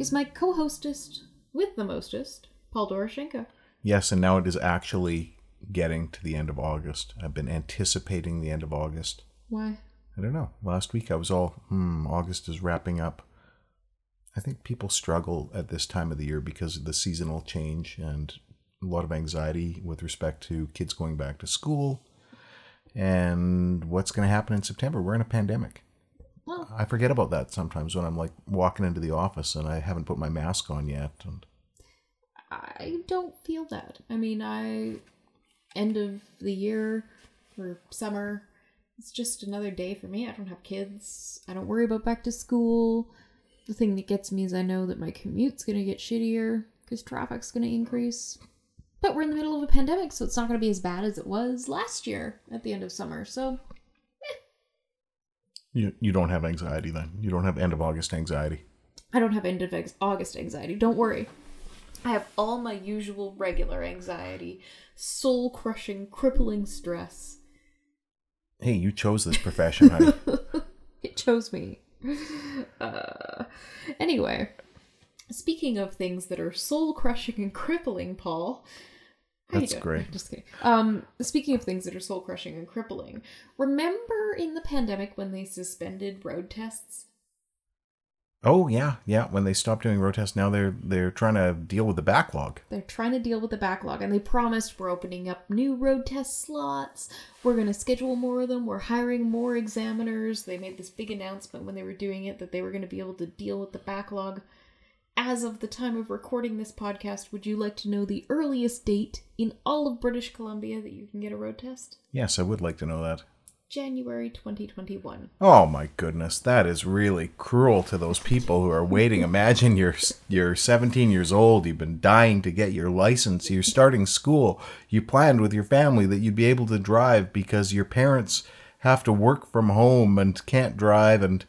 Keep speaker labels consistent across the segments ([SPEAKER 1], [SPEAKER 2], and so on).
[SPEAKER 1] is my co hostess with the mostest, Paul Doroshenko.
[SPEAKER 2] Yes, and now it is actually getting to the end of August. I've been anticipating the end of August.
[SPEAKER 1] Why?
[SPEAKER 2] I don't know. Last week I was all, hmm, August is wrapping up. I think people struggle at this time of the year because of the seasonal change and a lot of anxiety with respect to kids going back to school and what's going to happen in September. We're in a pandemic.
[SPEAKER 1] Well,
[SPEAKER 2] I forget about that sometimes when I'm like walking into the office and I haven't put my mask on yet. And
[SPEAKER 1] I don't feel that. I mean, I. End of the year or summer, it's just another day for me. I don't have kids. I don't worry about back to school. The thing that gets me is I know that my commute's going to get shittier because traffic's going to increase. But we're in the middle of a pandemic, so it's not going to be as bad as it was last year at the end of summer. So,
[SPEAKER 2] you, you don't have anxiety then. You don't have end of August anxiety.
[SPEAKER 1] I don't have end of ex- August anxiety. Don't worry. I have all my usual regular anxiety, soul crushing, crippling stress.
[SPEAKER 2] Hey, you chose this profession, honey.
[SPEAKER 1] It chose me. Uh, anyway, speaking of things that are soul crushing and crippling, Paul. How
[SPEAKER 2] That's great.
[SPEAKER 1] Just kidding. Um, speaking of things that are soul crushing and crippling, remember in the pandemic when they suspended road tests?
[SPEAKER 2] Oh yeah, yeah. When they stopped doing road tests, now they're they're trying to deal with the backlog.
[SPEAKER 1] They're trying to deal with the backlog and they promised we're opening up new road test slots. We're going to schedule more of them. We're hiring more examiners. They made this big announcement when they were doing it that they were going to be able to deal with the backlog. As of the time of recording this podcast, would you like to know the earliest date in all of British Columbia that you can get a road test?
[SPEAKER 2] Yes, I would like to know that.
[SPEAKER 1] January 2021.
[SPEAKER 2] Oh my goodness, that is really cruel to those people who are waiting. Imagine you're you're 17 years old, you've been dying to get your license, you're starting school, you planned with your family that you'd be able to drive because your parents have to work from home and can't drive and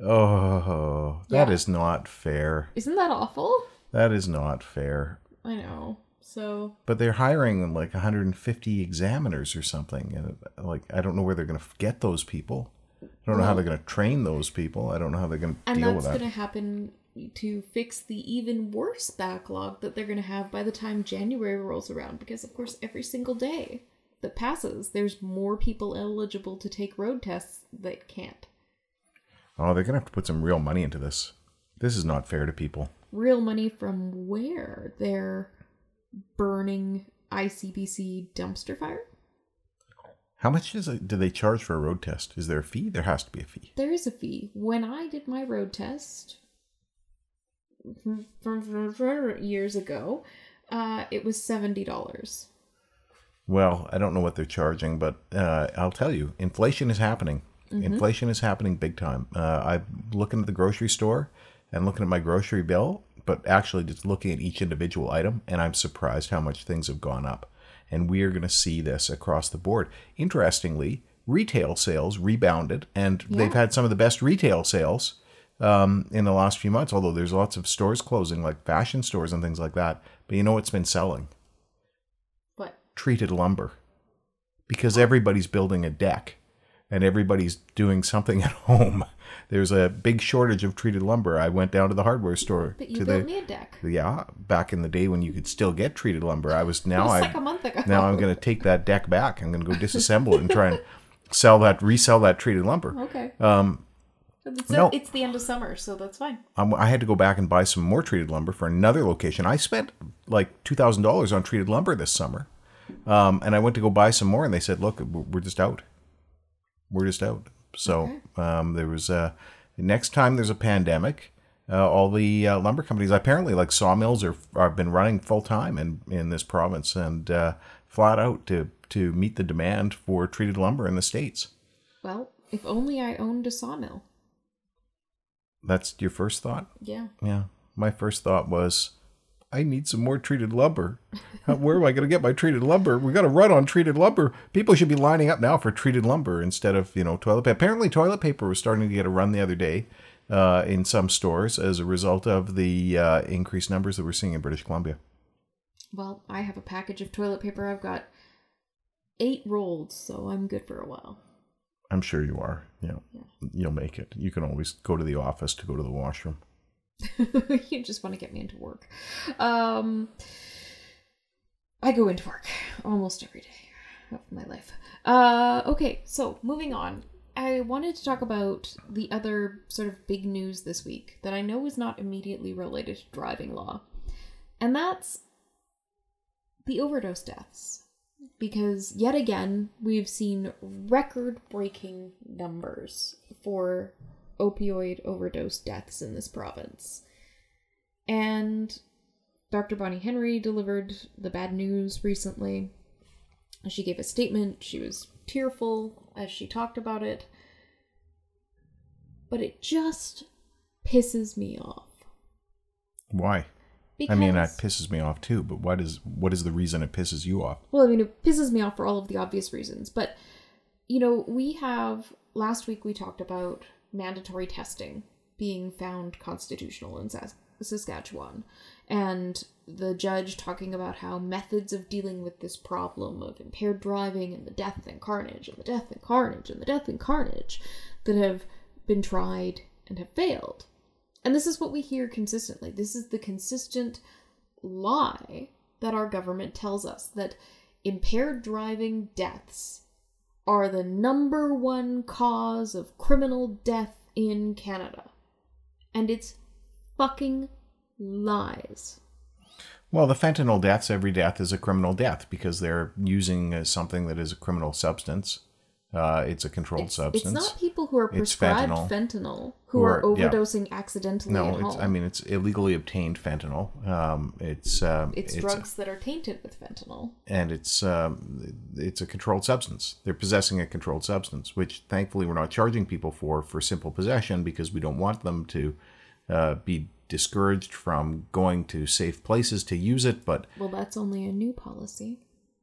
[SPEAKER 2] oh, that
[SPEAKER 1] Yeah.
[SPEAKER 2] is not fair.
[SPEAKER 1] Isn't that awful?
[SPEAKER 2] That is not fair.
[SPEAKER 1] I know. So,
[SPEAKER 2] But they're hiring like 150 examiners or something, and like I don't know where they're going to get those people. I don't know how
[SPEAKER 1] Well-
[SPEAKER 2] they're going to train those people. I don't know how they're going to
[SPEAKER 1] and
[SPEAKER 2] deal
[SPEAKER 1] that's
[SPEAKER 2] with that.
[SPEAKER 1] And that's going to happen to fix the even worse backlog that they're going to have by the time January rolls around. Because, of course, every single day that passes, there's more people eligible to take road tests that can't.
[SPEAKER 2] Oh, they're going to have to put some real money into this. This is not fair to people.
[SPEAKER 1] Real money from where? They're burning ICBC dumpster fire?
[SPEAKER 2] How much does it, do they charge for a road test? Is there a fee? There has to be a fee.
[SPEAKER 1] There is a fee. When I did my road test years ago, uh, it was $70.
[SPEAKER 2] Well, I don't know what they're charging, but uh, I'll tell you, inflation is happening. Inflation is happening big time. Uh, I'm looking at the grocery store and looking at my grocery bill, but actually just looking at each individual item, and I'm surprised how much things have gone up. And we are going to see this across the board. Interestingly, retail sales rebounded, and they've had some of the best retail sales um, in the last few months. Although there's lots of stores closing, like fashion stores and things like that. But you know what's been selling?
[SPEAKER 1] What?
[SPEAKER 2] treated lumber because everybody's building a deck and everybody's doing something at home. There's a big shortage of treated lumber. I went down to the hardware store
[SPEAKER 1] But you
[SPEAKER 2] to
[SPEAKER 1] built
[SPEAKER 2] the
[SPEAKER 1] me a deck.
[SPEAKER 2] yeah back in the day when you could still get treated lumber. I was now
[SPEAKER 1] It was
[SPEAKER 2] I
[SPEAKER 1] like a month ago.
[SPEAKER 2] now I'm going to take that deck back. I'm going to go disassemble it and try and sell that resell that treated lumber.
[SPEAKER 1] Okay.
[SPEAKER 2] Um,
[SPEAKER 1] It's,
[SPEAKER 2] no.
[SPEAKER 1] it's the end of summer, so that's fine.
[SPEAKER 2] I had to go back and buy some more treated lumber for another location. I spent like two thousand dollars on treated lumber this summer, um, and I went to go buy some more, and they said, "Look, we're just out. We're just out." So um, there was a next time there's a pandemic, uh, all the uh, lumber companies apparently like sawmills are are been running full time in in this province and uh, flat out to to meet the demand for treated lumber in the states.
[SPEAKER 1] Well, if only I owned a sawmill.
[SPEAKER 2] That's your first thought.
[SPEAKER 1] Yeah.
[SPEAKER 2] Yeah. my first thought was, I need some more treated lumber. How- Where am I going to get my treated lumber? We got to run on treated lumber. People should be lining up now for treated lumber instead of you know toilet paper. Apparently, toilet paper was starting to get a run the other day uh, in some stores as a result of the uh, increased numbers that we're seeing in British Columbia.
[SPEAKER 1] Well, I have a package of toilet paper. I've got eight rolled, so I'm good for a while.
[SPEAKER 2] I'm sure you are. You know, you'll make it. You can always go to the office to go to the washroom.
[SPEAKER 1] you just want to get me into work. Um, I go into work almost every day of my life. Uh, okay, so moving on. I wanted to talk about the other sort of big news this week that I know is not immediately related to driving law, and that's the overdose deaths. Because yet again, we've seen record breaking numbers for opioid overdose deaths in this province. And Dr. Bonnie Henry delivered the bad news recently. She gave a statement. She was tearful as she talked about it. But it just pisses me off.
[SPEAKER 2] Why?
[SPEAKER 1] Because,
[SPEAKER 2] I mean, that pisses me off too. But what is what is the reason it pisses you off?
[SPEAKER 1] Well, I mean, it pisses me off for all of the obvious reasons. But, you know, we have, last week we talked about mandatory testing being found constitutional in Sas- Saskatchewan. And the judge talking about how methods of dealing with this problem of impaired driving and the death and carnage and the death and carnage and the death and carnage that have been tried and have failed. And this is what we hear consistently. This is the consistent lie that our government tells us that impaired driving deaths are the number one cause of criminal death in Canada. And it's fucking lies.
[SPEAKER 2] Well, the fentanyl deaths, every death is a criminal death because they're using uh, something that is a criminal substance. Uh, it's a controlled
[SPEAKER 1] It's,
[SPEAKER 2] substance.
[SPEAKER 1] it's not people who are prescribed
[SPEAKER 2] fentanyl.
[SPEAKER 1] fentanyl, who
[SPEAKER 2] Who
[SPEAKER 1] are,
[SPEAKER 2] are- yeah.
[SPEAKER 1] overdosing accidentally
[SPEAKER 2] no, it's. I mean it's illegally obtained fentanyl. Um, it's um,
[SPEAKER 1] it's, drugs that are tainted with fentanyl.
[SPEAKER 2] and it's um, it's a controlled substance. They're possessing a controlled substance, which thankfully we're not charging people for for simple possession because we don't want them to uh, be discouraged from going to safe places to use it. But
[SPEAKER 1] Well, that's only a new policy.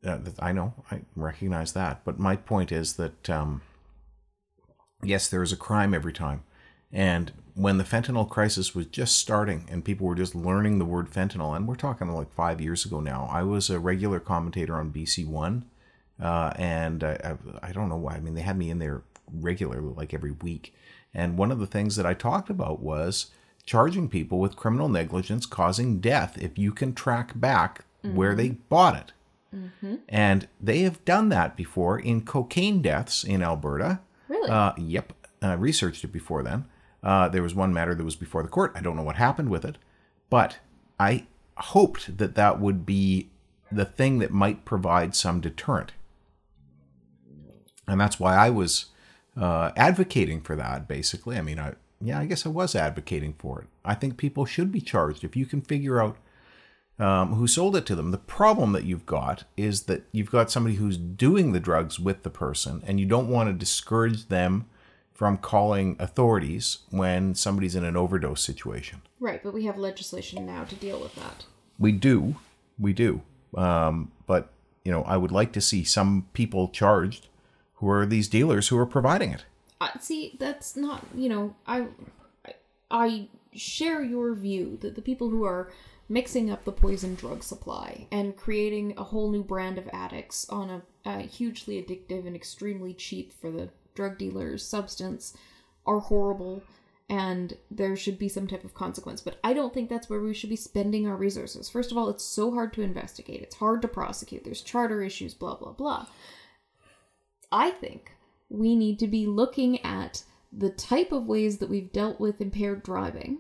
[SPEAKER 2] Uh, I know, I recognize that. But my point is that um, yes, there is a crime every time, and when the fentanyl crisis was just starting and people were just learning the word fentanyl, and we're talking like five years ago now, I was a regular commentator on BC One, uh, and I, I, I don't know why. I mean, they had me in there regularly, like every week, and one of the things that I talked about was charging people with criminal negligence causing death if you can track back where they bought it. And they have done that before in cocaine deaths in Alberta.
[SPEAKER 1] Really?
[SPEAKER 2] Uh, yep. Uh, researched it before then. Uh, there was one matter that was before the court. I don't know what happened with it, but I hoped that that would be the thing that might provide some deterrent. And that's why I was uh, advocating for that, basically. I mean, I, yeah, I guess I was advocating for it. I think people should be charged if you can figure out um, who sold it to them. The problem that you've got is that you've got somebody who's doing the drugs with the person, and you don't want to discourage them from calling authorities when somebody's in an overdose situation.
[SPEAKER 1] Right, but we have legislation now to deal with that.
[SPEAKER 2] We do, we do. Um, but you know, I would like to see some people charged who are these dealers who are providing it.
[SPEAKER 1] Uh, see, that's not, you know, I, I I share your view that the people who are mixing up the poison drug supply and creating a whole new brand of addicts on a, a hugely addictive and extremely cheap for the drug dealers substance are horrible and there should be some type of consequence. But I don't think that's where we should be spending our resources. First of all, it's so hard to investigate, it's hard to prosecute, there's charter issues, blah, blah, blah. I think we need to be looking at the type of ways that we've dealt with impaired driving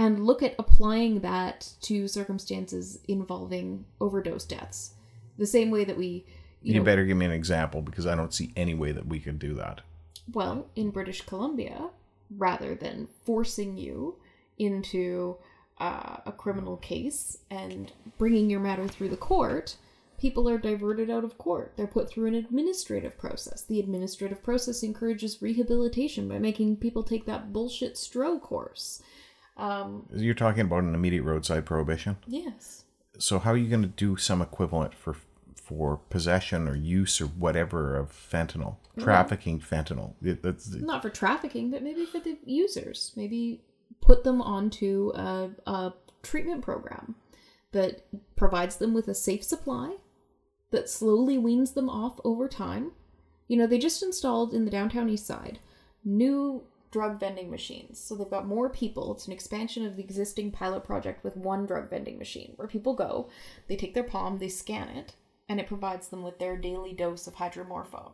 [SPEAKER 1] and look at applying that to circumstances involving overdose deaths. The same way that we, you,
[SPEAKER 2] You,
[SPEAKER 1] know,
[SPEAKER 2] better give me an example because I don't see any way that we could do that.
[SPEAKER 1] well, in British Columbia, rather than forcing you into uh, a criminal case and bringing your matter through the court, people are diverted out of court. They're put through an administrative process. The administrative process encourages rehabilitation by making people take that bullshit STRO course. Um,
[SPEAKER 2] You're talking about an immediate roadside prohibition.
[SPEAKER 1] yes.
[SPEAKER 2] So how are you going to do some equivalent for for possession or use or whatever of fentanyl, trafficking fentanyl? It, that's
[SPEAKER 1] Not for trafficking, but maybe for the users. Maybe put them onto a, a treatment program that provides them with a safe supply, that slowly weans them off over time. You know, they just installed in the downtown east side new drug vending machines. So they've got more people. It's an expansion of the existing pilot project with one drug vending machine where people go, they take their palm, they scan it, and it provides them with their daily dose of hydromorphone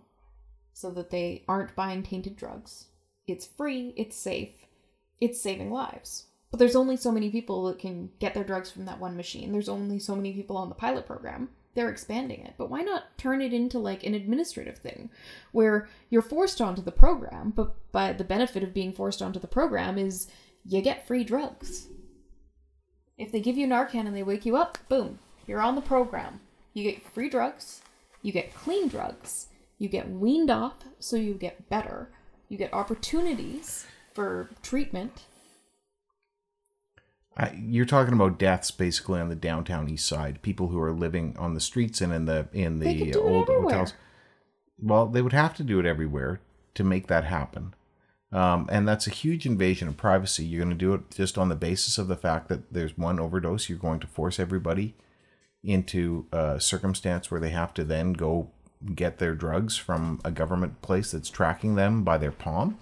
[SPEAKER 1] so that they aren't buying tainted drugs. It's free, it's safe, it's saving lives. But there's only so many people that can get their drugs from that one machine. There's only so many people on the pilot program. They're expanding it. But why not turn it into like an administrative thing where you're forced onto the program, but by the benefit of being forced onto the program is you get free drugs. If they give you Narcan and they wake you up, boom, you're on the program. You get free drugs, you get clean drugs, you get weaned off so you get better, you get opportunities for treatment.
[SPEAKER 2] I, you're talking about deaths basically on the downtown east side, people who are living on the streets and in the in the
[SPEAKER 1] could do it
[SPEAKER 2] old hotels. Well, they would have to do it everywhere to make that happen. Um, and that's a huge invasion of privacy. You're going to do it just on the basis of the fact that there's one overdose. You're going to force everybody into a circumstance where they have to then go get their drugs from a government place that's tracking them by their palm.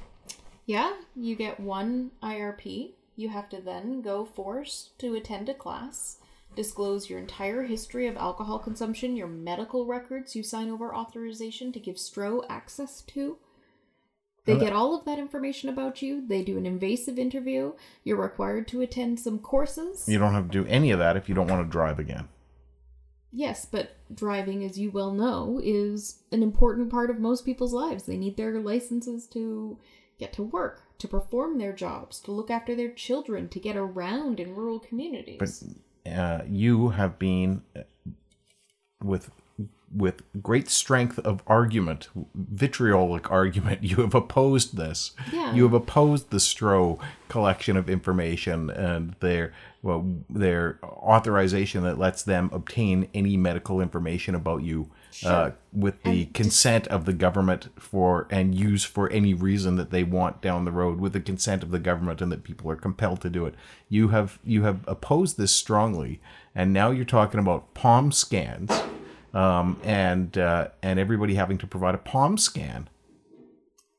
[SPEAKER 1] Yeah, you get one IRP. You have to then go forced to attend a class, disclose your entire history of alcohol consumption, your medical records, you sign over authorization to give STRO access to. They get all of that information about you. They do an invasive interview. You're required to attend some courses.
[SPEAKER 2] You don't have to do any of that if you don't want to drive again.
[SPEAKER 1] Yes, but driving, as you well know, is an important part of most people's lives. They need their licenses to get to work, to perform their jobs, to look after their children, to get around in rural communities.
[SPEAKER 2] But uh, you have been uh, with with great strength of argument, vitriolic argument. You have opposed this.
[SPEAKER 1] Yeah.
[SPEAKER 2] You have opposed the Stroh collection of information and their well their authorization that lets them obtain any medical information about you. Uh, with the consent of the government for and use for any reason that they want down the road with the consent of the government and that people are compelled to do it. You have you have opposed this strongly and now you're talking about palm scans um, and uh, and everybody having to provide a palm scan.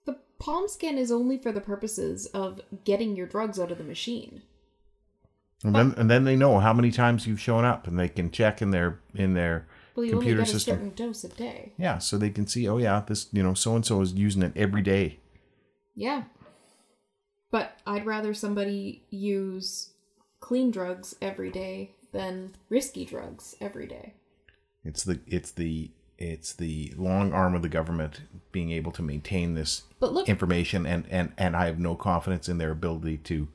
[SPEAKER 1] The palm scan is only for the purposes of getting your drugs out of the machine.
[SPEAKER 2] and then and then they know how many times you've shown up and they can check in their in their
[SPEAKER 1] Well, you
[SPEAKER 2] computer
[SPEAKER 1] only get
[SPEAKER 2] system
[SPEAKER 1] a certain dose a day.
[SPEAKER 2] yeah so they can see oh yeah this you know so and so is using it every day
[SPEAKER 1] Yeah. But I'd rather somebody use clean drugs every day than risky drugs every day.
[SPEAKER 2] It's the it's the it's the long arm of the government being able to maintain this
[SPEAKER 1] look,
[SPEAKER 2] information, and and and I have no confidence in their ability to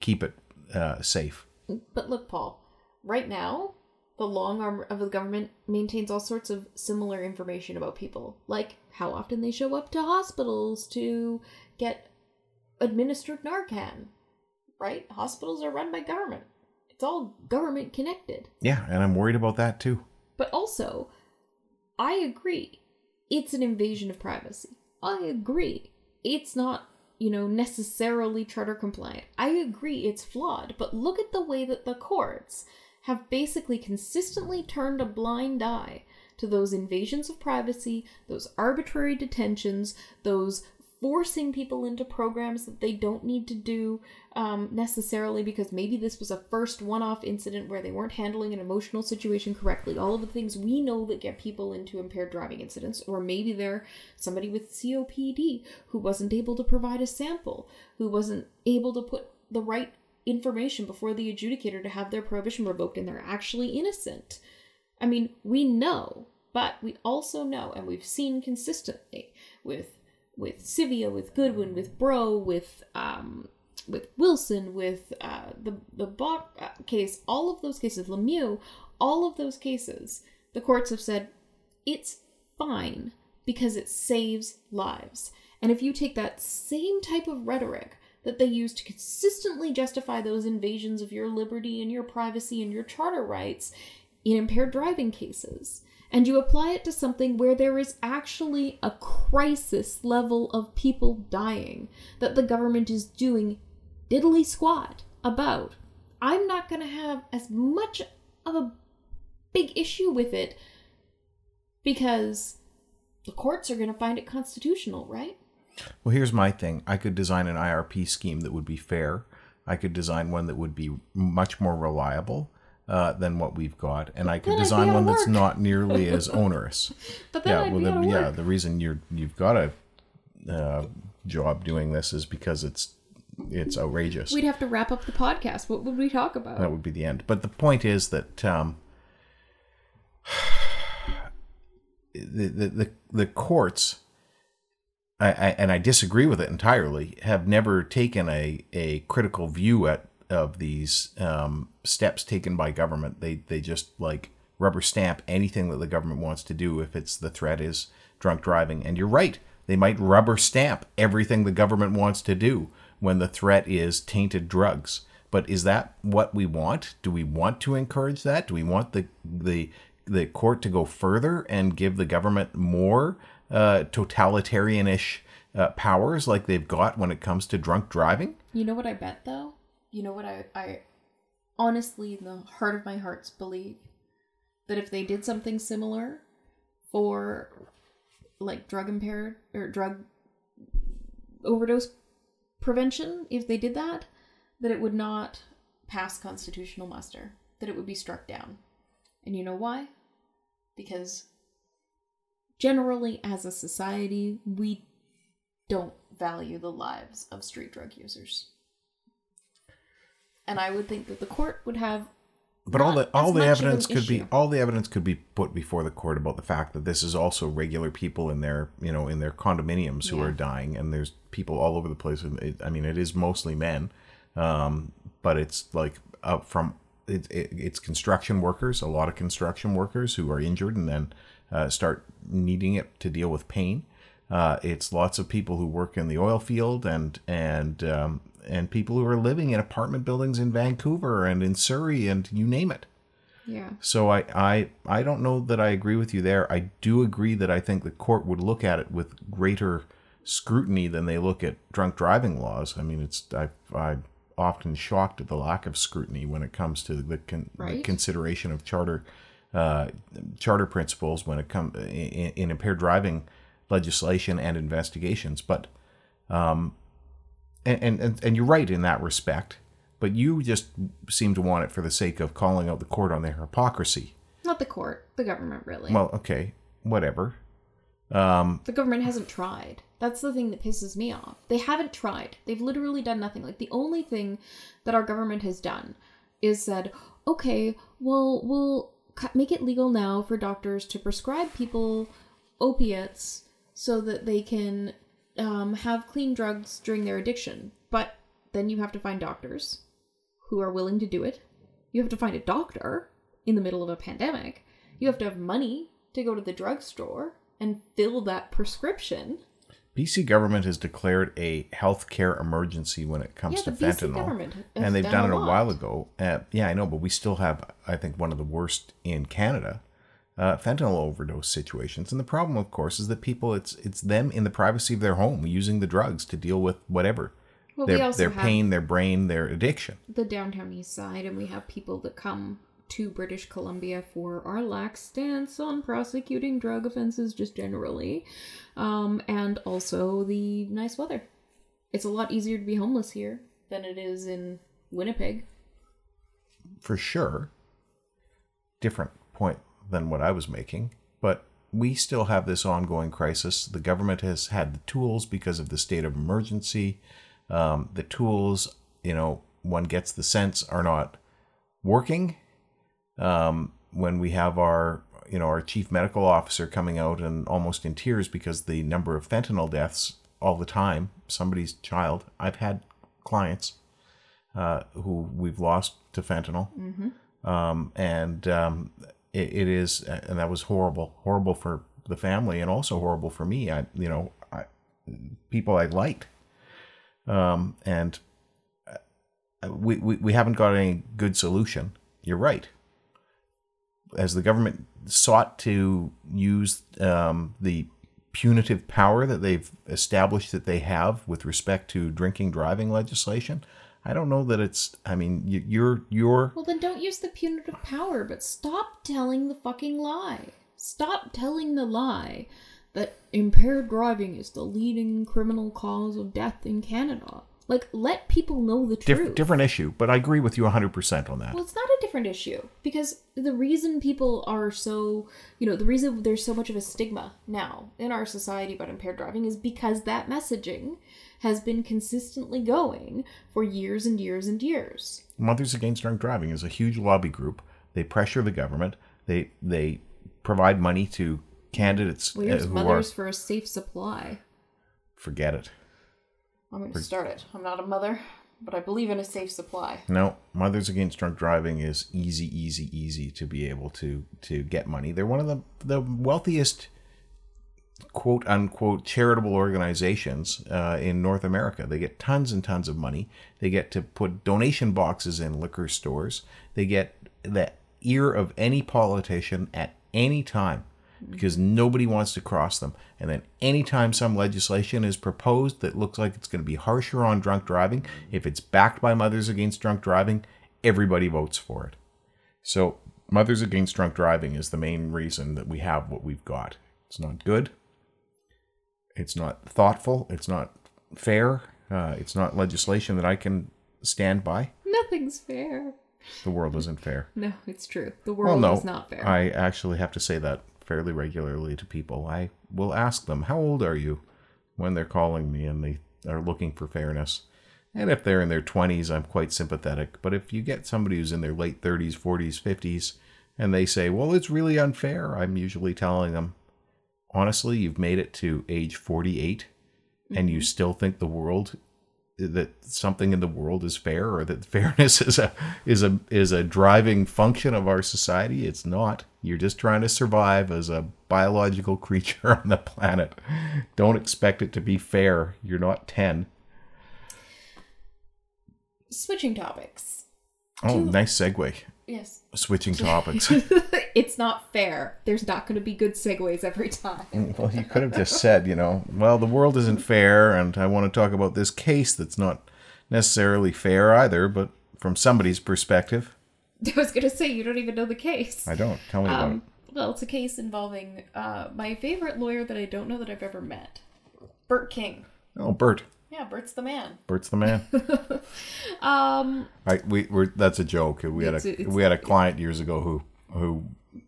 [SPEAKER 2] keep it uh, safe.
[SPEAKER 1] but look, Paul. Right now, the long arm of the government maintains all sorts of similar information about people, like how often they show up to hospitals to get administered Narcan. Right? Hospitals are run by government. It's all government connected.
[SPEAKER 2] Yeah, and I'm worried about that too.
[SPEAKER 1] But also, I agree. It's an invasion of privacy. I agree. It's not, you know, necessarily charter compliant. I agree it's flawed, but look at the way that the courts have basically consistently turned a blind eye to those invasions of privacy, those arbitrary detentions, those forcing people into programs that they don't need to do um, necessarily because maybe this was a first one off incident where they weren't handling an emotional situation correctly. All of the things we know that get people into impaired driving incidents, or maybe they're somebody with COPD who wasn't able to provide a sample, who wasn't able to put the right information before the adjudicator to have their prohibition revoked and they're actually innocent. I mean, we know, but we also know, and we've seen consistently with with Sivia, with Goodwin, with Bro, with um, with Wilson, with uh, the the Bach uh, case, all of those cases, Lemieux, all of those cases, the courts have said it's fine because it saves lives. And if you take that same type of rhetoric that they use to consistently justify those invasions of your liberty and your privacy and your charter rights in impaired driving cases. And you apply it to something where there is actually a crisis level of people dying that the government is doing diddly squat about. I'm not going to have as much of a big issue with it because the courts are going to find it constitutional, right?
[SPEAKER 2] Well, here's my thing. I could design an IRP scheme that would be fair. I could design one that would be much more reliable uh, than what we've got, and I could
[SPEAKER 1] then I'd be
[SPEAKER 2] design one that's not nearly as onerous.
[SPEAKER 1] But then
[SPEAKER 2] yeah, well, the, yeah,
[SPEAKER 1] work.
[SPEAKER 2] the reason you're you've got a uh, job doing this is because it's it's outrageous.
[SPEAKER 1] We'd have to wrap up the podcast. What would we talk about?
[SPEAKER 2] that would be the end. But the point is that um, the, the the the courts, I, I, and I disagree with it entirely, have never taken a, a critical view at of these um, steps taken by government. They they just like rubber stamp anything that the government wants to do if it's the threat is drunk driving. And you're right, they might rubber stamp everything the government wants to do when the threat is tainted drugs. But is that what we want? Do we want to encourage that? Do we want the the the court to go further and give the government more uh, totalitarianish uh, powers like they've got when it comes to drunk driving?
[SPEAKER 1] You know what I bet though? You know what I I honestly in the heart of my hearts believe that if they did something similar for like drug impaired or drug overdose prevention, if they did that, that it would not pass constitutional muster, that it would be struck down. And you know why? Because generally as a society, we don't value the lives of street drug users. And I would think that the court would have
[SPEAKER 2] But all the all the evidence could be all the evidence could be put before the court about the fact that this is also regular people in their you know in their condominiums who
[SPEAKER 1] Yeah.
[SPEAKER 2] are dying, and there's people all over the place. I mean, it is mostly men, um, but it's like up from it, it, it's construction workers, a lot of construction workers who are injured and then uh, start needing it to deal with pain. Uh, it's lots of people who work in the oil field and and um, and people who are living in apartment buildings in Vancouver and in Surrey and you name it.
[SPEAKER 1] yeah.
[SPEAKER 2] So I, I I don't know that I agree with you there. I do agree that I think the court would look at it with greater scrutiny than they look at drunk driving laws. I mean, it's I I'm often shocked at the lack of scrutiny when it comes to the, con- the consideration of charter uh, charter principles when it comes in, in impaired driving legislation and investigations. But um, and, and and you're right in that respect. But you just seem to want it for the sake of calling out the court on their hypocrisy.
[SPEAKER 1] Not the court, the government really.
[SPEAKER 2] Well, okay, whatever. Um,
[SPEAKER 1] the government hasn't tried. That's the thing that pisses me off. They haven't tried. They've literally done nothing. Like the only thing that our government has done is said, "Okay, well, we'll make it legal now for doctors to prescribe people opiates so that they can um, have clean drugs during their addiction." But then you have to find doctors who are willing to do it. You have to find a doctor in the middle of a pandemic. You have to have money to go to the drugstore and fill that prescription.
[SPEAKER 2] BC government has declared a healthcare emergency when it comes
[SPEAKER 1] Yeah,
[SPEAKER 2] to fentanyl, and they've
[SPEAKER 1] done
[SPEAKER 2] done, it a while ago. Uh, yeah, I know, but we still have, I think, one of the worst in Canada uh, fentanyl overdose situations. And the problem, of course, is that people it's it's them in the privacy of their home using the drugs to deal with whatever
[SPEAKER 1] Well, we
[SPEAKER 2] their
[SPEAKER 1] also
[SPEAKER 2] their pain, their brain, their addiction.
[SPEAKER 1] The downtown east side, and we have people that come to British Columbia for our lax stance on prosecuting drug offenses just generally, um, and also the nice weather. It's a lot easier to be homeless here than it is in Winnipeg.
[SPEAKER 2] for sure. Different point than what I was making, but we still have this ongoing crisis. The government has had the tools because of the state of emergency. Um, the tools, you know, one gets the sense are not working. Um, when we have our, you know, our chief medical officer coming out and almost in tears because the number of fentanyl deaths all the time, somebody's child. I've had clients uh, who we've lost to fentanyl, um, and um, it, it is, and that was horrible, horrible for the family, and also horrible for me. I, you know, I, people I liked. um, and uh, we, we we haven't got any good solution. You're right. As the government sought to use um, the punitive power that they've established that they have with respect to drinking driving legislation, I don't know that it's. I mean, you- you're you're
[SPEAKER 1] Well, then don't use the punitive power, but stop telling the fucking lie. Stop telling the lie that impaired driving is the leading criminal cause of death in Canada. Like, let people know the truth.
[SPEAKER 2] different issue, but I agree with you 100% on that.
[SPEAKER 1] Well, it's not a different issue because the reason people are so, you know, the reason there's so much of a stigma now in our society about impaired driving is because that messaging has been consistently going for years and years and years.
[SPEAKER 2] Mothers Against Drunk Driving is a huge lobby group. They pressure the government. They they provide money to candidates uh,
[SPEAKER 1] Where's
[SPEAKER 2] who
[SPEAKER 1] Mothers
[SPEAKER 2] are
[SPEAKER 1] for a Safe Supply?
[SPEAKER 2] forget it.
[SPEAKER 1] I'm going to start it. I'm not a mother, but I believe in a safe supply.
[SPEAKER 2] No, Mothers Against Drunk Driving is easy, easy, easy to be able to to get money. They're one of the the wealthiest quote unquote charitable organizations uh, in North America. They get tons and tons of money. They get to put donation boxes in liquor stores. They get the ear of any politician at any time because nobody wants to cross them. And then anytime some legislation is proposed that looks like it's going to be harsher on drunk driving, if it's backed by Mothers Against Drunk Driving, everybody votes for it. So, Mothers Against Drunk Driving is the main reason that we have what we've got. It's not good. It's not thoughtful. It's not fair. Uh, it's not legislation that I can stand by.
[SPEAKER 1] Nothing's fair.
[SPEAKER 2] The world isn't fair.
[SPEAKER 1] No, it's true. The
[SPEAKER 2] Well,
[SPEAKER 1] world
[SPEAKER 2] no,
[SPEAKER 1] is not fair.
[SPEAKER 2] I actually have to say that fairly regularly to people. I will ask them, "How old are you?" when they're calling me and they are looking for fairness. And if they're in their 20s, I'm quite sympathetic. But if you get somebody who's in their late 30s, 40s, 50s, and they say, "Well, it's really unfair," I'm usually telling them, "Honestly, you've made it to age 48 and you mm-hmm. still think the world that something in the world is fair or that fairness is a is a is a driving function of our society. It's not. You're just trying to survive as a biological creature on the planet. Don't expect it to be fair. You're not 10
[SPEAKER 1] Switching topics.
[SPEAKER 2] oh nice segue
[SPEAKER 1] Yes.
[SPEAKER 2] switching topics
[SPEAKER 1] it's not fair. There's not going to be good segues every time.
[SPEAKER 2] well you could have just said you know well the world isn't fair and i want to talk about this case that's not necessarily fair either but from somebody's perspective
[SPEAKER 1] I was going to say you don't even know the case.
[SPEAKER 2] i don't tell me about it
[SPEAKER 1] Um, well, it's a case involving uh, my favorite lawyer that I don't know that I've ever met, Bert King.
[SPEAKER 2] oh bert
[SPEAKER 1] Yeah, Bert's the man.
[SPEAKER 2] bert's the man
[SPEAKER 1] Um,
[SPEAKER 2] I we we're that's a joke. We had a we had a client years ago who who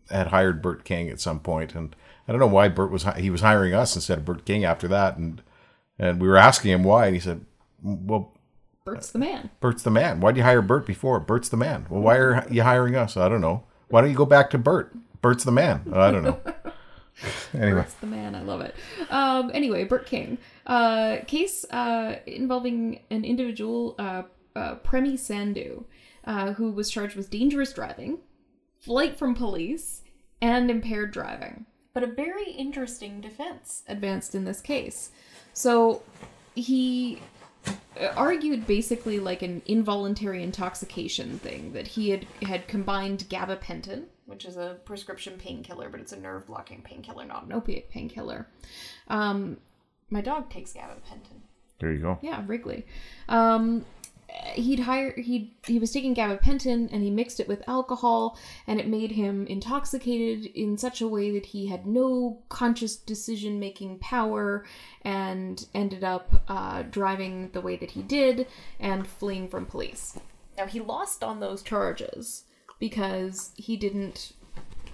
[SPEAKER 2] had hired Bert King at some point, and I don't know why Bert was he was hiring us instead of Bert King after that, and and we were asking him why, and he said, "Well,
[SPEAKER 1] Bert's the man.
[SPEAKER 2] Bert's the man. Why would you hire Bert before? Bert's the man. Well, why are you hiring us? I don't know. Why don't you go back to Bert? Bert's the man. I don't know. anyway,
[SPEAKER 1] Bert's the man. I love it. Um, anyway, Bert King. Uh, case uh, involving an individual, uh, uh, Premi Sandhu, uh, who was charged with dangerous driving, flight from police, and impaired driving. But a very interesting defense advanced in this case. So he argued basically like an involuntary intoxication thing that he had had combined gabapentin which is a prescription painkiller but it's a nerve blocking painkiller not an opiate painkiller. Um my dog takes gabapentin.
[SPEAKER 2] There you go.
[SPEAKER 1] yeah wrigley. Um he'd hired he he was taking gabapentin and he mixed it with alcohol and it made him intoxicated in such a way that he had no conscious decision making power and ended up uh, driving the way that he did and fleeing from police. Now he lost on those charges because he didn't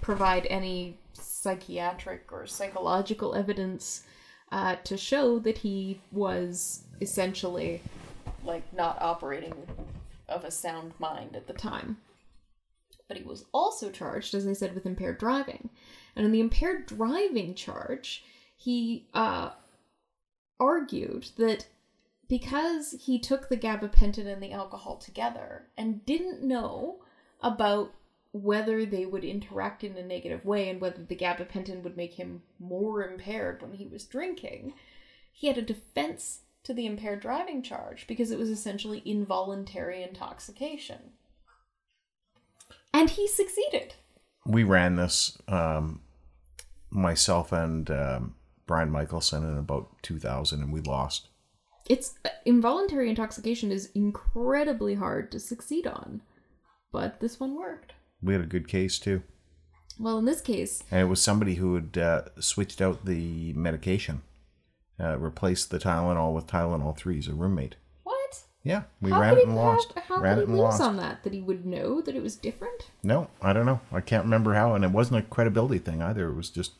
[SPEAKER 1] provide any psychiatric or psychological evidence uh, to show that he was essentially like not operating of a sound mind at the time. But he was also charged, as I said, with impaired driving. And in the impaired driving charge, he uh, argued that because he took the gabapentin and the alcohol together and didn't know about whether they would interact in a negative way and whether the gabapentin would make him more impaired when he was drinking, he had a defense to the impaired driving charge because it was essentially involuntary intoxication. And he succeeded.
[SPEAKER 2] We ran this, um, myself and um, Brian Michelson, in about 2000, and we lost.
[SPEAKER 1] It's uh, involuntary intoxication is incredibly hard to succeed on, but this one worked.
[SPEAKER 2] We had a good case too.
[SPEAKER 1] Well, in this case,
[SPEAKER 2] And it was somebody who had uh, switched out the medication, uh, replaced the Tylenol with Tylenol 3s, a roommate.
[SPEAKER 1] what?
[SPEAKER 2] Yeah, we
[SPEAKER 1] How
[SPEAKER 2] ran it
[SPEAKER 1] he
[SPEAKER 2] and lost.
[SPEAKER 1] have- how
[SPEAKER 2] ran
[SPEAKER 1] could
[SPEAKER 2] it
[SPEAKER 1] he
[SPEAKER 2] and
[SPEAKER 1] lose
[SPEAKER 2] lost.
[SPEAKER 1] on that? That he would know that it was different?
[SPEAKER 2] No, I don't know. I can't remember how, and it wasn't a credibility thing either. It was just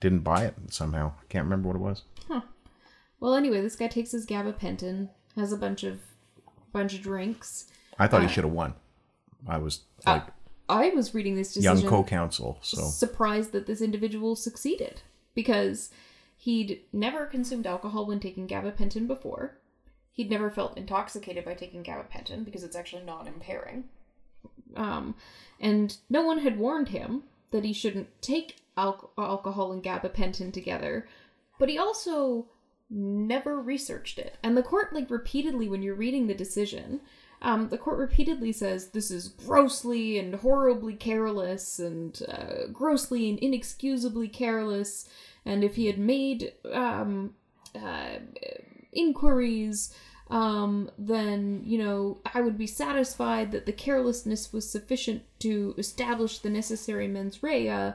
[SPEAKER 2] didn't buy it somehow. I can't remember what it was.
[SPEAKER 1] Well, anyway, this guy takes his gabapentin, has a bunch of bunch of drinks.
[SPEAKER 2] I
[SPEAKER 1] Uh,
[SPEAKER 2] thought he should have won. I was like
[SPEAKER 1] I was reading this
[SPEAKER 2] young co-counsel, so
[SPEAKER 1] surprised that this individual succeeded because he'd never consumed alcohol when taking gabapentin before. He'd never felt intoxicated by taking gabapentin because it's actually non impairing. Um, and no one had warned him that he shouldn't take al- alcohol and gabapentin together. But he also never researched it. And the court, like, repeatedly, when you're reading the decision, um, the court repeatedly says this is grossly and horribly careless and uh, grossly and inexcusably careless. And if he had made um, uh, inquiries, um, then, you know, I would be satisfied that the carelessness was sufficient to establish the necessary mens rea.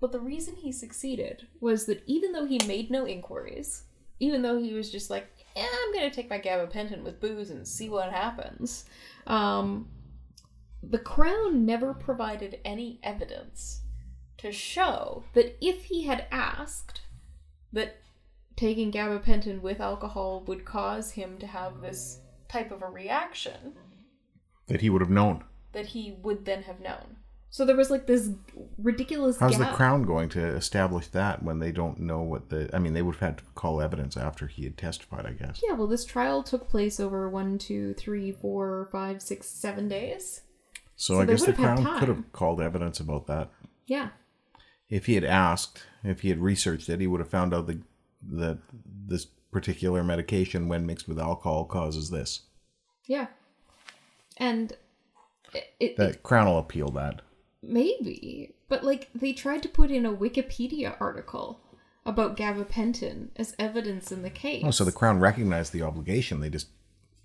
[SPEAKER 1] But the reason he succeeded was that even though he made no inquiries, even though he was just like, yeah, I'm gonna take my gabapentin with booze and see what happens, um, the Crown never provided any evidence to show that if he had asked that taking gabapentin with alcohol would cause him to have this type of a reaction,
[SPEAKER 2] that he would have known.
[SPEAKER 1] that he would then have known. So there was like this ridiculous
[SPEAKER 2] How's
[SPEAKER 1] gap.
[SPEAKER 2] the crown going to establish that when they don't know what the? I mean, they would have had to call evidence after he had testified. I guess.
[SPEAKER 1] Yeah, well, this trial took place over one, two, three, four, five, six, seven days.
[SPEAKER 2] So,
[SPEAKER 1] So
[SPEAKER 2] I guess the crown could have called evidence about that.
[SPEAKER 1] Yeah.
[SPEAKER 2] If he had asked, if he had researched it, he would have found out the, that this particular medication, when mixed with alcohol, causes this.
[SPEAKER 1] Yeah. And it, it,
[SPEAKER 2] The crown will appeal that.
[SPEAKER 1] Maybe, but like they tried to put in a Wikipedia article about gabapentin as evidence in the case.
[SPEAKER 2] Oh, so the crown recognized the obligation. They just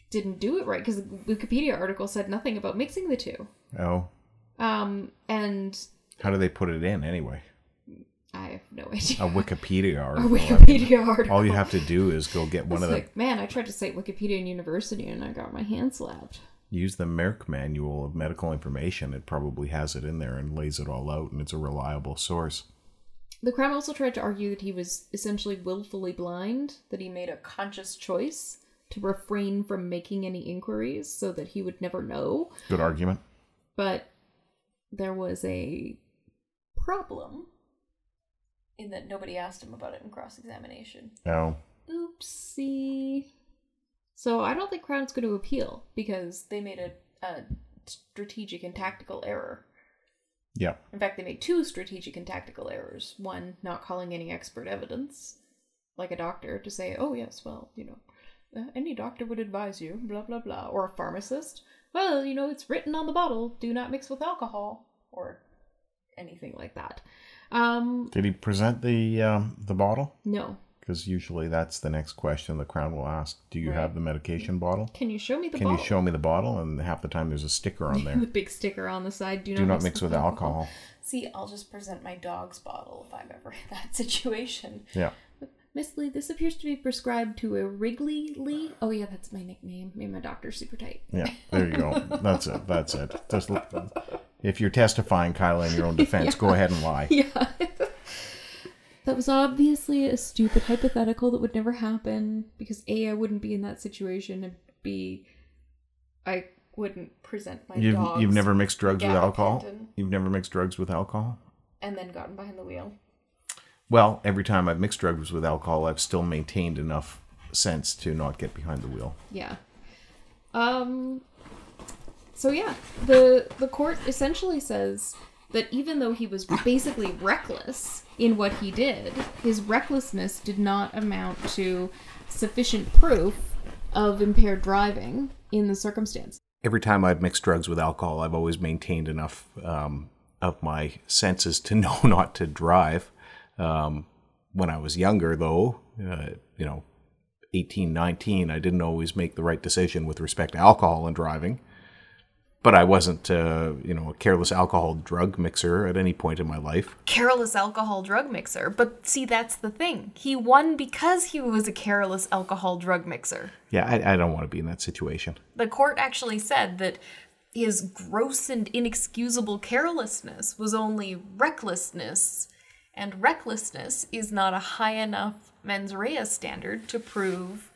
[SPEAKER 1] didn't do it right because the Wikipedia article said nothing about mixing the two.
[SPEAKER 2] oh,
[SPEAKER 1] Um, and
[SPEAKER 2] how do they put it in anyway?
[SPEAKER 1] I have no idea.
[SPEAKER 2] A Wikipedia
[SPEAKER 1] A
[SPEAKER 2] article. I mean,
[SPEAKER 1] Wikipedia article.
[SPEAKER 2] all you have to do is go get one of the
[SPEAKER 1] like, man, I tried to cite Wikipedia in university and I got my hand slapped.
[SPEAKER 2] Use the Merck manual of medical information. It probably has it in there and lays it all out, and it's a reliable source.
[SPEAKER 1] The Crown also tried to argue that he was essentially willfully blind, that he made a conscious choice to refrain from making any inquiries so that he would never know.
[SPEAKER 2] Good argument.
[SPEAKER 1] But there was a problem in that nobody asked him about it in cross examination.
[SPEAKER 2] Oh,
[SPEAKER 1] Oopsie. So I don't think Crown's going to appeal because they made a, a strategic and tactical error.
[SPEAKER 2] yeah.
[SPEAKER 1] In fact, they made two strategic and tactical errors. One, not calling any expert evidence, like a doctor, to say, oh, yes, well, you know, uh, any doctor would advise you, blah, blah, blah. Or a pharmacist, well, you know, it's written on the bottle, do not mix with alcohol, or anything like that. Um,
[SPEAKER 2] Did he present the um, the bottle?
[SPEAKER 1] no.
[SPEAKER 2] Because usually that's the next question the crown will ask. Do you
[SPEAKER 1] Right.
[SPEAKER 2] have the medication bottle?
[SPEAKER 1] Can you show me the bottle?
[SPEAKER 2] Can
[SPEAKER 1] bottle?
[SPEAKER 2] you show me the bottle? And half the time there's a sticker on there.
[SPEAKER 1] the big sticker on the side, do not,
[SPEAKER 2] Do not mix with alcohol.
[SPEAKER 1] See, I'll just present my dog's bottle if I'm ever in that situation.
[SPEAKER 2] Yeah.
[SPEAKER 1] Miss Lee, this appears to be prescribed to a Wrigley Lee. Oh yeah, that's my nickname. Made my doctor's super tight.
[SPEAKER 2] Yeah. There you go. That's it. That's it. Just look- if you're testifying, Kyla, in your own defense, go ahead and lie.
[SPEAKER 1] Yeah. That was obviously a stupid hypothetical that would never happen because A, I wouldn't be in that situation, and B, I wouldn't present my
[SPEAKER 2] You've
[SPEAKER 1] dogs
[SPEAKER 2] you've never mixed drugs with alcohol. You've never mixed drugs with alcohol.
[SPEAKER 1] and then gotten behind the wheel.
[SPEAKER 2] Well, every time I've mixed drugs with alcohol, I've still maintained enough sense to not get behind the wheel.
[SPEAKER 1] Yeah. Um so yeah, the the court essentially says
[SPEAKER 3] that even though he was basically reckless in what he did, his recklessness did not amount to sufficient proof of impaired driving in the circumstance.
[SPEAKER 2] Every time I've mixed drugs with alcohol, I've always maintained enough um, of my senses to know not to drive. Um, when I was younger, though, uh, you know, 18, 19, I didn't always make the right decision with respect to alcohol and driving. But I wasn't, uh, you know, a careless alcohol drug mixer at any point in my life.
[SPEAKER 1] careless alcohol drug mixer. But see, that's the thing. He won because he was a careless alcohol drug mixer.
[SPEAKER 2] Yeah, I, I don't want to be in that situation.
[SPEAKER 1] The court actually said that his gross and inexcusable carelessness was only recklessness, and recklessness is not a high enough mens rea standard to prove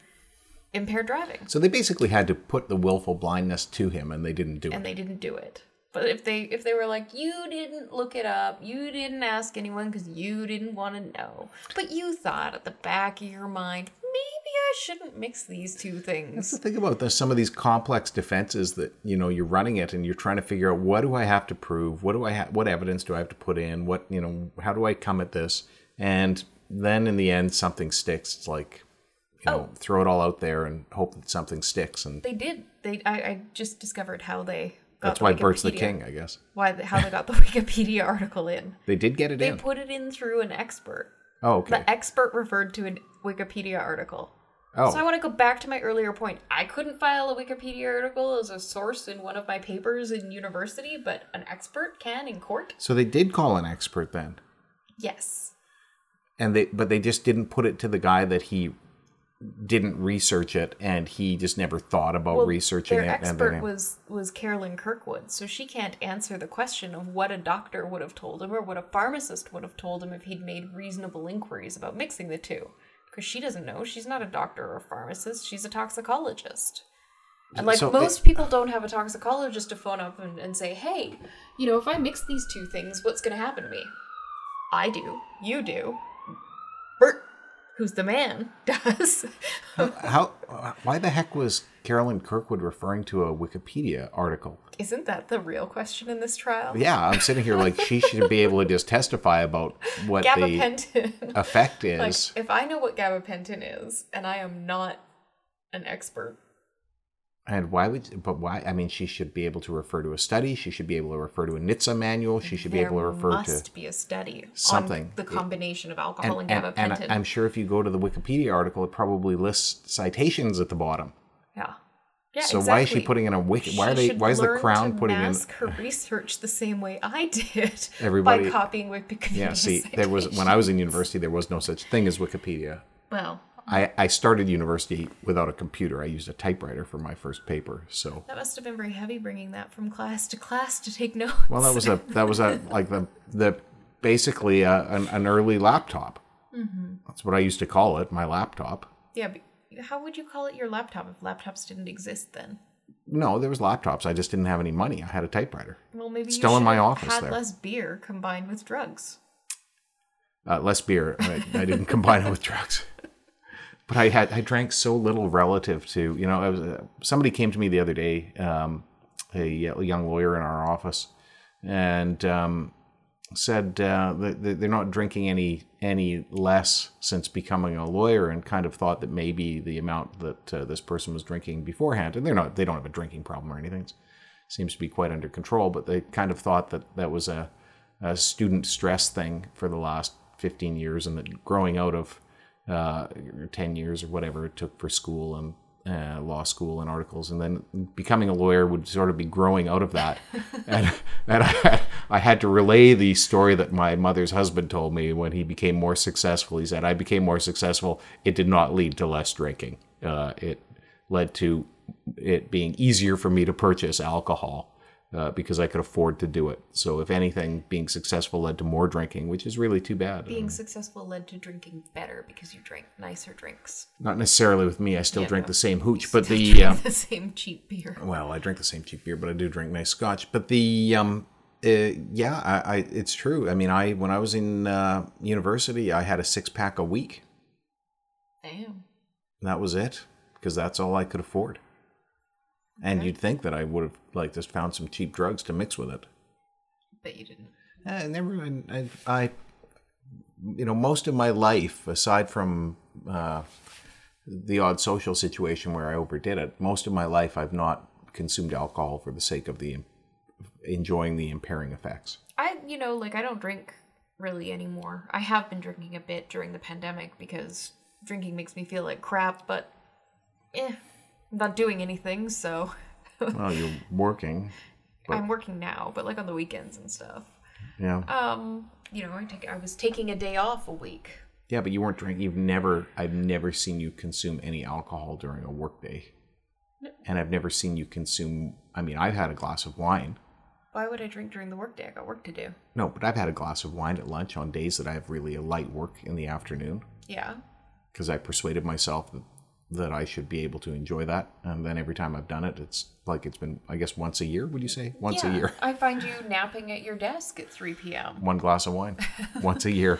[SPEAKER 1] impaired driving.
[SPEAKER 2] So they basically had to put the willful blindness to him, and they didn't do
[SPEAKER 1] and
[SPEAKER 2] it.
[SPEAKER 1] And they didn't do it. But if they if they were like you didn't look it up, you didn't ask anyone because you didn't want to know, but you thought at the back of your mind maybe I shouldn't mix these two
[SPEAKER 2] That's
[SPEAKER 1] things.
[SPEAKER 2] the thing about this, some of these complex defenses that you know you're running it and you're trying to figure out what do I have to prove, what do I have, what evidence do I have to put in, what you know, how do I come at this, and then in the end something sticks. It's like you oh. know, throw it all out there and hope that something sticks, and
[SPEAKER 1] They did. They I, I just discovered how they got
[SPEAKER 2] that's
[SPEAKER 1] the
[SPEAKER 2] why Bert's the king, I guess.
[SPEAKER 1] Why how they got the Wikipedia article in?
[SPEAKER 2] They did get it
[SPEAKER 1] They
[SPEAKER 2] in.
[SPEAKER 1] They put it in through an expert.
[SPEAKER 2] oh, okay.
[SPEAKER 1] The expert referred to a Wikipedia article.
[SPEAKER 2] Oh,
[SPEAKER 1] So I want to go back to my earlier point. I couldn't file a Wikipedia article as a source in one of my papers in university, but an expert can in court.
[SPEAKER 2] so they did call an expert then,
[SPEAKER 1] Yes.
[SPEAKER 2] and they but they just didn't put it to the guy that he didn't research it, and he just never thought about researching
[SPEAKER 1] their
[SPEAKER 2] it. and
[SPEAKER 1] expert
[SPEAKER 2] then
[SPEAKER 1] was was Carolyn Kirkwood, so she can't answer the question of what a doctor would have told him or what a pharmacist would have told him if he'd made reasonable inquiries about mixing the two. Because she doesn't know. She's not a doctor or a pharmacist. She's a toxicologist. And like
[SPEAKER 2] So,
[SPEAKER 1] most people don't have a toxicologist to phone up and, and say, hey, you know, if I mix these two things, what's going to happen to me? I do. You do. Bert, who's the man, does.
[SPEAKER 2] How? uh, Why the heck was Carolyn Kirkwood referring to a Wikipedia article?
[SPEAKER 1] Isn't that the real question in this trial?
[SPEAKER 2] Yeah, I'm sitting here like she should be able to just testify about what the
[SPEAKER 1] Gabapentin.
[SPEAKER 2] effect
[SPEAKER 1] like,
[SPEAKER 2] is.
[SPEAKER 1] if I know what gabapentin is, and I am not an expert,
[SPEAKER 2] and why would? But why? I mean, she should be able to refer to a study. She should be able to refer to a NHTSA manual. She should be able to refer
[SPEAKER 1] must
[SPEAKER 2] to.
[SPEAKER 1] be a study
[SPEAKER 2] something.
[SPEAKER 1] on the combination of alcohol and,
[SPEAKER 2] And, and,
[SPEAKER 1] gabapentin.
[SPEAKER 2] and I'm sure if you go to the Wikipedia article, it probably lists citations at the bottom.
[SPEAKER 1] yeah. Yeah,
[SPEAKER 2] So why is she putting in a wiki? Why are they? Why is the crown
[SPEAKER 1] to
[SPEAKER 2] putting in?
[SPEAKER 1] mask her research the same way I did
[SPEAKER 2] Everybody-
[SPEAKER 1] by copying Wikipedia.
[SPEAKER 2] Yeah, see, there was when I was in university, there was no such thing as Wikipedia.
[SPEAKER 1] well,
[SPEAKER 2] I, I started university without a computer. I used a typewriter for my first paper. So
[SPEAKER 1] that must have been very heavy bringing that from class to class to take notes.
[SPEAKER 2] well, that was a that was a like the the basically a, an, an early laptop.
[SPEAKER 1] Mm-hmm.
[SPEAKER 2] That's what I used to call it, my laptop.
[SPEAKER 1] yeah. But how would you call it your laptop if laptops didn't exist then?
[SPEAKER 2] No, there was laptops. I just didn't have any money. I had a typewriter.
[SPEAKER 1] Well, maybe
[SPEAKER 2] Still in my office
[SPEAKER 1] had
[SPEAKER 2] there.
[SPEAKER 1] less beer combined with drugs.
[SPEAKER 2] Uh, less beer. I, I didn't combine it with drugs. But I had I drank so little relative to you know was uh, somebody came to me the other day, um, a, young lawyer in our office, and um, said uh, that they're not drinking any any less since becoming a lawyer, and kind of thought that maybe the amount that uh, this person was drinking beforehand, and they're not they don't have a drinking problem or anything. It seems to be quite under control, but they kind of thought that that was a, a student stress thing for the last 15 years, and that growing out of uh, 10 years or whatever it took for school and uh, law school and articles, and then becoming a lawyer would sort of be growing out of that. and and I, had- I had to relay the story that my mother's husband told me when he became more successful. He said, I became more successful. It did not lead to less drinking. Uh, it led to it being easier for me to purchase alcohol. Uh, because I could afford to do it. So, if anything, being successful led to more drinking, which is really too bad.
[SPEAKER 1] Being successful led to drinking better because you drank nicer drinks.
[SPEAKER 2] Not necessarily with me. I still
[SPEAKER 1] Yeah,
[SPEAKER 2] drink
[SPEAKER 1] no.
[SPEAKER 2] the same hooch, but
[SPEAKER 1] Still
[SPEAKER 2] the
[SPEAKER 1] drink
[SPEAKER 2] uh,
[SPEAKER 1] the same cheap beer.
[SPEAKER 2] well, I drink the same cheap beer, but I do drink nice scotch. But the um, uh, yeah, I, I it's true. I mean, I when I was in uh, university, I had a six pack a week.
[SPEAKER 1] Damn.
[SPEAKER 2] That was it because that's all I could afford. And you'd think that I would have like just found some cheap drugs to mix with it.
[SPEAKER 1] But you didn't.
[SPEAKER 2] I never. I, I, you know, most of my life, aside from uh, the odd social situation where I overdid it, most of my life I've not consumed alcohol for the sake of the enjoying the impairing effects.
[SPEAKER 1] I, you know, like I don't drink really anymore. I have been drinking a bit during the pandemic because drinking makes me feel like crap, but eh, I'm not doing anything, so
[SPEAKER 2] Well, you're working.
[SPEAKER 1] I'm working now, but like on the weekends and stuff.
[SPEAKER 2] Yeah.
[SPEAKER 1] Um, you know, I take I was taking a day off a week.
[SPEAKER 2] Yeah, but you weren't drinking. You've never. I've never seen you consume any alcohol during a workday, and I've never seen you consume. I mean, I've had a glass of wine.
[SPEAKER 1] Why would I drink during the workday? I got work to do.
[SPEAKER 2] No, but I've had a glass of wine at lunch on days that I have really a light work in the afternoon
[SPEAKER 1] Yeah.
[SPEAKER 2] because I persuaded myself that, that I should be able to enjoy that. And then every time I've done it, it's like it's been, I guess, once a year. Would you say once a year?
[SPEAKER 1] I find you napping at your desk at 3 p.m.
[SPEAKER 2] One glass of wine once a year.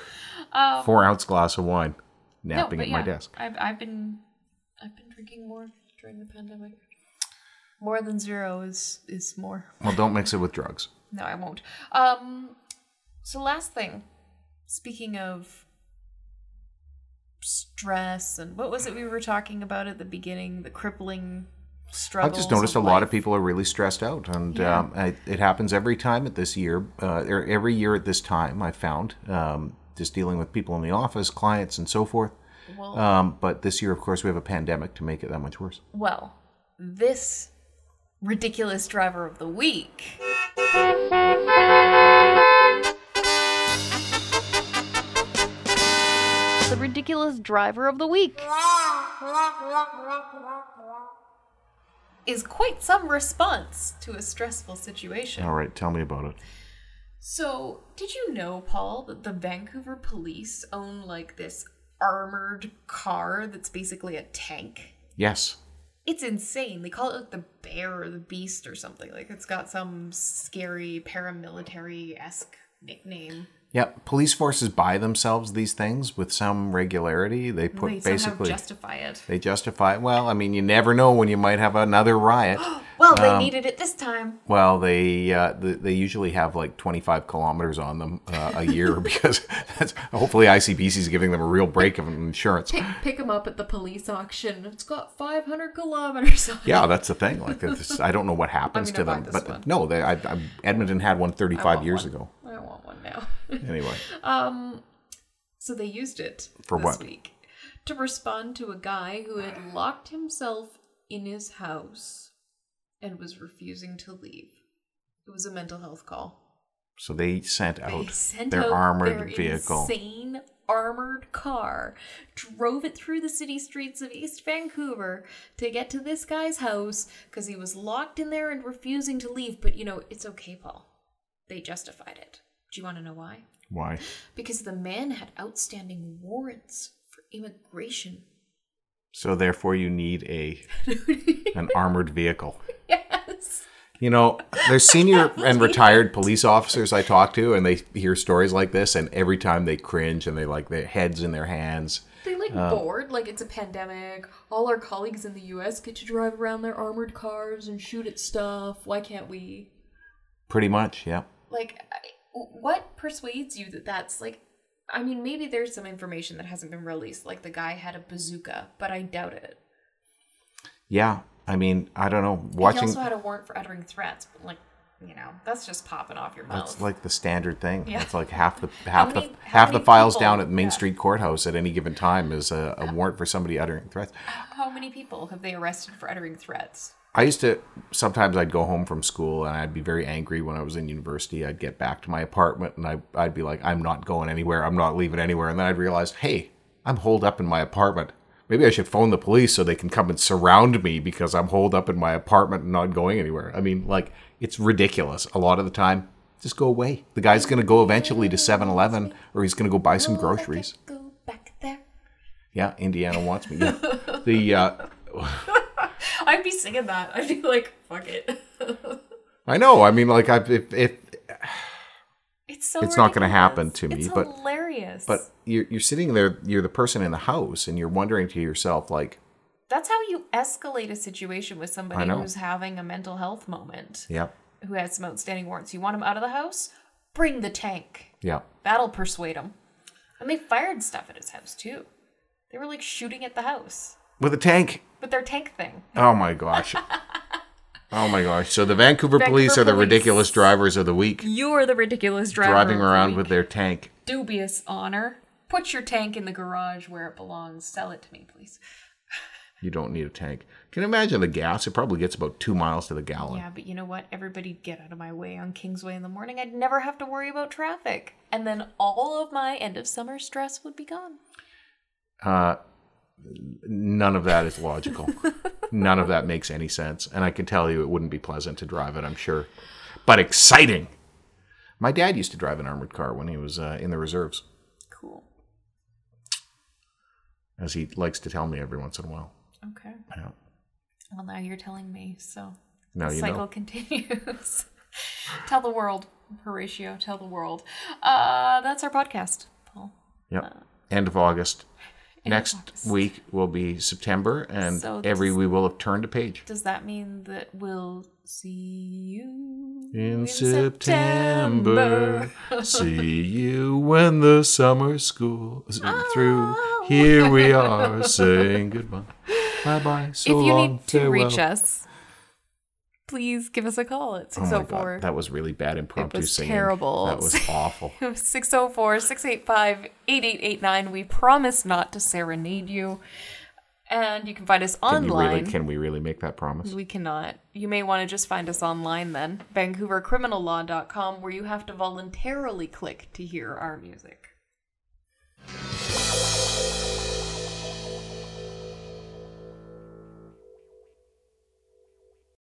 [SPEAKER 2] Four ounce glass of wine, napping
[SPEAKER 1] but
[SPEAKER 2] at my desk.
[SPEAKER 1] I've I've been I've been drinking more during the pandemic. More than zero is is more.
[SPEAKER 2] Well, don't mix it with drugs.
[SPEAKER 1] No, I won't. Um so last thing. Speaking of stress and what was it we were talking about at the beginning? The crippling struggles.
[SPEAKER 2] I've just noticed a
[SPEAKER 1] of
[SPEAKER 2] lot of people are really stressed out, and
[SPEAKER 1] Yeah.
[SPEAKER 2] um, I, it happens every time at this year, uh, or every year at this time. I found um, just dealing with people in the office, clients, and so forth.
[SPEAKER 1] Well,
[SPEAKER 2] Um, but this year, of course, we have a pandemic to make it that much worse.
[SPEAKER 1] well, this ridiculous driver of the week
[SPEAKER 4] The ridiculous driver of the week.
[SPEAKER 1] is quite some response to a stressful situation.
[SPEAKER 2] All right, tell me about it.
[SPEAKER 1] So, did you know, Paul, that the Vancouver police own like this armored car that's basically a tank?
[SPEAKER 2] Yes,
[SPEAKER 1] It's insane. They call it like the bear or the beast or something. Like it's got some scary paramilitary esque nickname.
[SPEAKER 2] Yeah. Police forces buy themselves these things with some regularity. They put
[SPEAKER 1] they
[SPEAKER 2] basically
[SPEAKER 1] justify it.
[SPEAKER 2] they justify. it. Well, I mean, you never know when you might have another riot.
[SPEAKER 1] Well, they
[SPEAKER 2] Um,
[SPEAKER 1] needed it this time.
[SPEAKER 2] Well, they uh, they, they usually have like 25 kilometers on them uh, a year because that's hopefully ICBC is giving them a real break of insurance.
[SPEAKER 5] Pick, pick him up at the police auction. It's got 500 kilometers on it.
[SPEAKER 2] Yeah, that's the thing. Like, I don't know what happens
[SPEAKER 1] I'm
[SPEAKER 2] to
[SPEAKER 1] gonna
[SPEAKER 2] them, but
[SPEAKER 1] one.
[SPEAKER 2] no, they, I, I, Edmonton had one 35 years
[SPEAKER 1] one.
[SPEAKER 2] ago.
[SPEAKER 1] I want one now.
[SPEAKER 2] Anyway,
[SPEAKER 5] Um, so they used it
[SPEAKER 2] For what?
[SPEAKER 5] week to respond to a guy who had locked himself in his house and was refusing to leave. It was a mental health call.
[SPEAKER 2] so they sent
[SPEAKER 5] They
[SPEAKER 2] out
[SPEAKER 5] sent
[SPEAKER 2] their
[SPEAKER 5] out
[SPEAKER 2] armored
[SPEAKER 5] their
[SPEAKER 2] vehicle.
[SPEAKER 5] insane armored car, drove it through the city streets of East Vancouver to get to this guy's house because he was locked in there and refusing to leave. But you know, it's okay, Paul. They justified it. Do you want to know why?
[SPEAKER 2] Why?
[SPEAKER 5] Because the man had outstanding warrants for immigration.
[SPEAKER 2] So therefore, you need a an armored vehicle.
[SPEAKER 5] Yes.
[SPEAKER 2] You know, there's senior and retired police officers I talk to, and they hear stories like this, and every time they cringe and they like their heads in their hands.
[SPEAKER 5] They like uh, bored, like it's a pandemic. All our colleagues in the US get to drive around their armored cars and shoot at stuff. Why can't we?
[SPEAKER 2] Pretty much, yeah.
[SPEAKER 1] Like, I- what persuades you that that's like? I mean, maybe there's some information that hasn't been released, like the guy had a bazooka, but I doubt it.
[SPEAKER 2] Yeah, I mean, I don't know.
[SPEAKER 1] He
[SPEAKER 2] Watching
[SPEAKER 1] also had a warrant for uttering threats, but like, you know, that's just popping off your mouth.
[SPEAKER 2] that's like the standard thing.
[SPEAKER 1] Yeah.
[SPEAKER 2] It's like half the half
[SPEAKER 1] many-
[SPEAKER 2] the half the files
[SPEAKER 1] people-
[SPEAKER 2] down at Main
[SPEAKER 1] yeah.
[SPEAKER 2] Street Courthouse at any given time is a, a warrant for somebody uttering threats.
[SPEAKER 1] How many people have they arrested for uttering threats?
[SPEAKER 2] I used to sometimes I'd go home from school and I'd be very angry when I was in university. I'd get back to my apartment and I I'd be like, I'm not going anywhere. I'm not leaving anywhere. And then I'd realize, hey, I'm holed up in my apartment. Maybe I should phone the police so they can come and surround me because I'm holed up in my apartment and not going anywhere. I mean, like, it's ridiculous. A lot of the time, just go away. The guy's going to go eventually to 7 Eleven or he's going to go buy some groceries.
[SPEAKER 1] Go back there.
[SPEAKER 2] Yeah, Indiana wants me. Yeah. The, uh,
[SPEAKER 1] I'd be singing that. I'd be like, fuck it.
[SPEAKER 2] I know. I mean, like, I, if, if,
[SPEAKER 1] It's so.
[SPEAKER 2] It's not gonna happen to me,
[SPEAKER 1] It's
[SPEAKER 2] but-
[SPEAKER 1] hilarious.
[SPEAKER 2] But you're, you're sitting there, you're the person in the house, and you're wondering to yourself, like,
[SPEAKER 1] that's how you escalate a situation with somebody who's having a mental health moment,
[SPEAKER 2] yep,
[SPEAKER 1] who has some outstanding warrants. You want him out of the house? Bring the tank.
[SPEAKER 2] Yeah.
[SPEAKER 1] That'll persuade him. And they fired stuff at his house too. They were like shooting at the house
[SPEAKER 2] With a tank.
[SPEAKER 1] with their tank thing.
[SPEAKER 2] Oh my gosh. oh my gosh. So the Vancouver,
[SPEAKER 1] Vancouver
[SPEAKER 2] police are the
[SPEAKER 1] police.
[SPEAKER 2] ridiculous drivers of the week,
[SPEAKER 1] You are the ridiculous driver.
[SPEAKER 2] driving
[SPEAKER 1] the
[SPEAKER 2] around
[SPEAKER 1] week.
[SPEAKER 2] with their tank.
[SPEAKER 1] dubious honor. Put your tank in the garage where it belongs. Sell it to me, please.
[SPEAKER 2] You don't need a tank. Can you imagine the gas? It probably gets about two miles to the gallon.
[SPEAKER 1] Yeah, but you know what? Everybody'd get out of my way on Kingsway in the morning. I'd never have to worry about traffic. And then all of my end of summer stress would be gone.
[SPEAKER 2] Uh, none of that is logical. none of that makes any sense. And I can tell you it wouldn't be pleasant to drive it, I'm sure. But exciting. My dad used to drive an armored car when he was uh, in the reserves,
[SPEAKER 1] Cool.
[SPEAKER 2] as he likes to tell me every once in a while.
[SPEAKER 1] Okay.
[SPEAKER 2] Yeah.
[SPEAKER 1] Well, now you're telling me, so
[SPEAKER 2] Now
[SPEAKER 1] the
[SPEAKER 2] you
[SPEAKER 1] cycle
[SPEAKER 2] know.
[SPEAKER 1] continues. tell the world, Horatio. Tell the world. Uh, that's our podcast, Paul.
[SPEAKER 2] Yep. End of August. Next
[SPEAKER 1] August.
[SPEAKER 2] week will be September, and
[SPEAKER 1] So
[SPEAKER 2] every we will have turned a page.
[SPEAKER 1] Does that mean that we'll see you
[SPEAKER 2] In September, see you when the summer school is through. Oh. Here we are saying goodbye. Bye bye. So
[SPEAKER 1] if you
[SPEAKER 2] long.
[SPEAKER 1] need to
[SPEAKER 2] farewell.
[SPEAKER 1] reach us, please give us a call at 604.
[SPEAKER 2] Oh, oh that was really bad impromptu it
[SPEAKER 1] was
[SPEAKER 2] singing.
[SPEAKER 1] terrible.
[SPEAKER 2] That was awful.
[SPEAKER 1] 604 685 8889. We promise not to serenade you. And you can find us online.
[SPEAKER 2] Can, really, can we really make that promise?
[SPEAKER 1] We cannot. You may want to just find us online then, vancouvercriminallaw.com, where you have to voluntarily click to hear our music.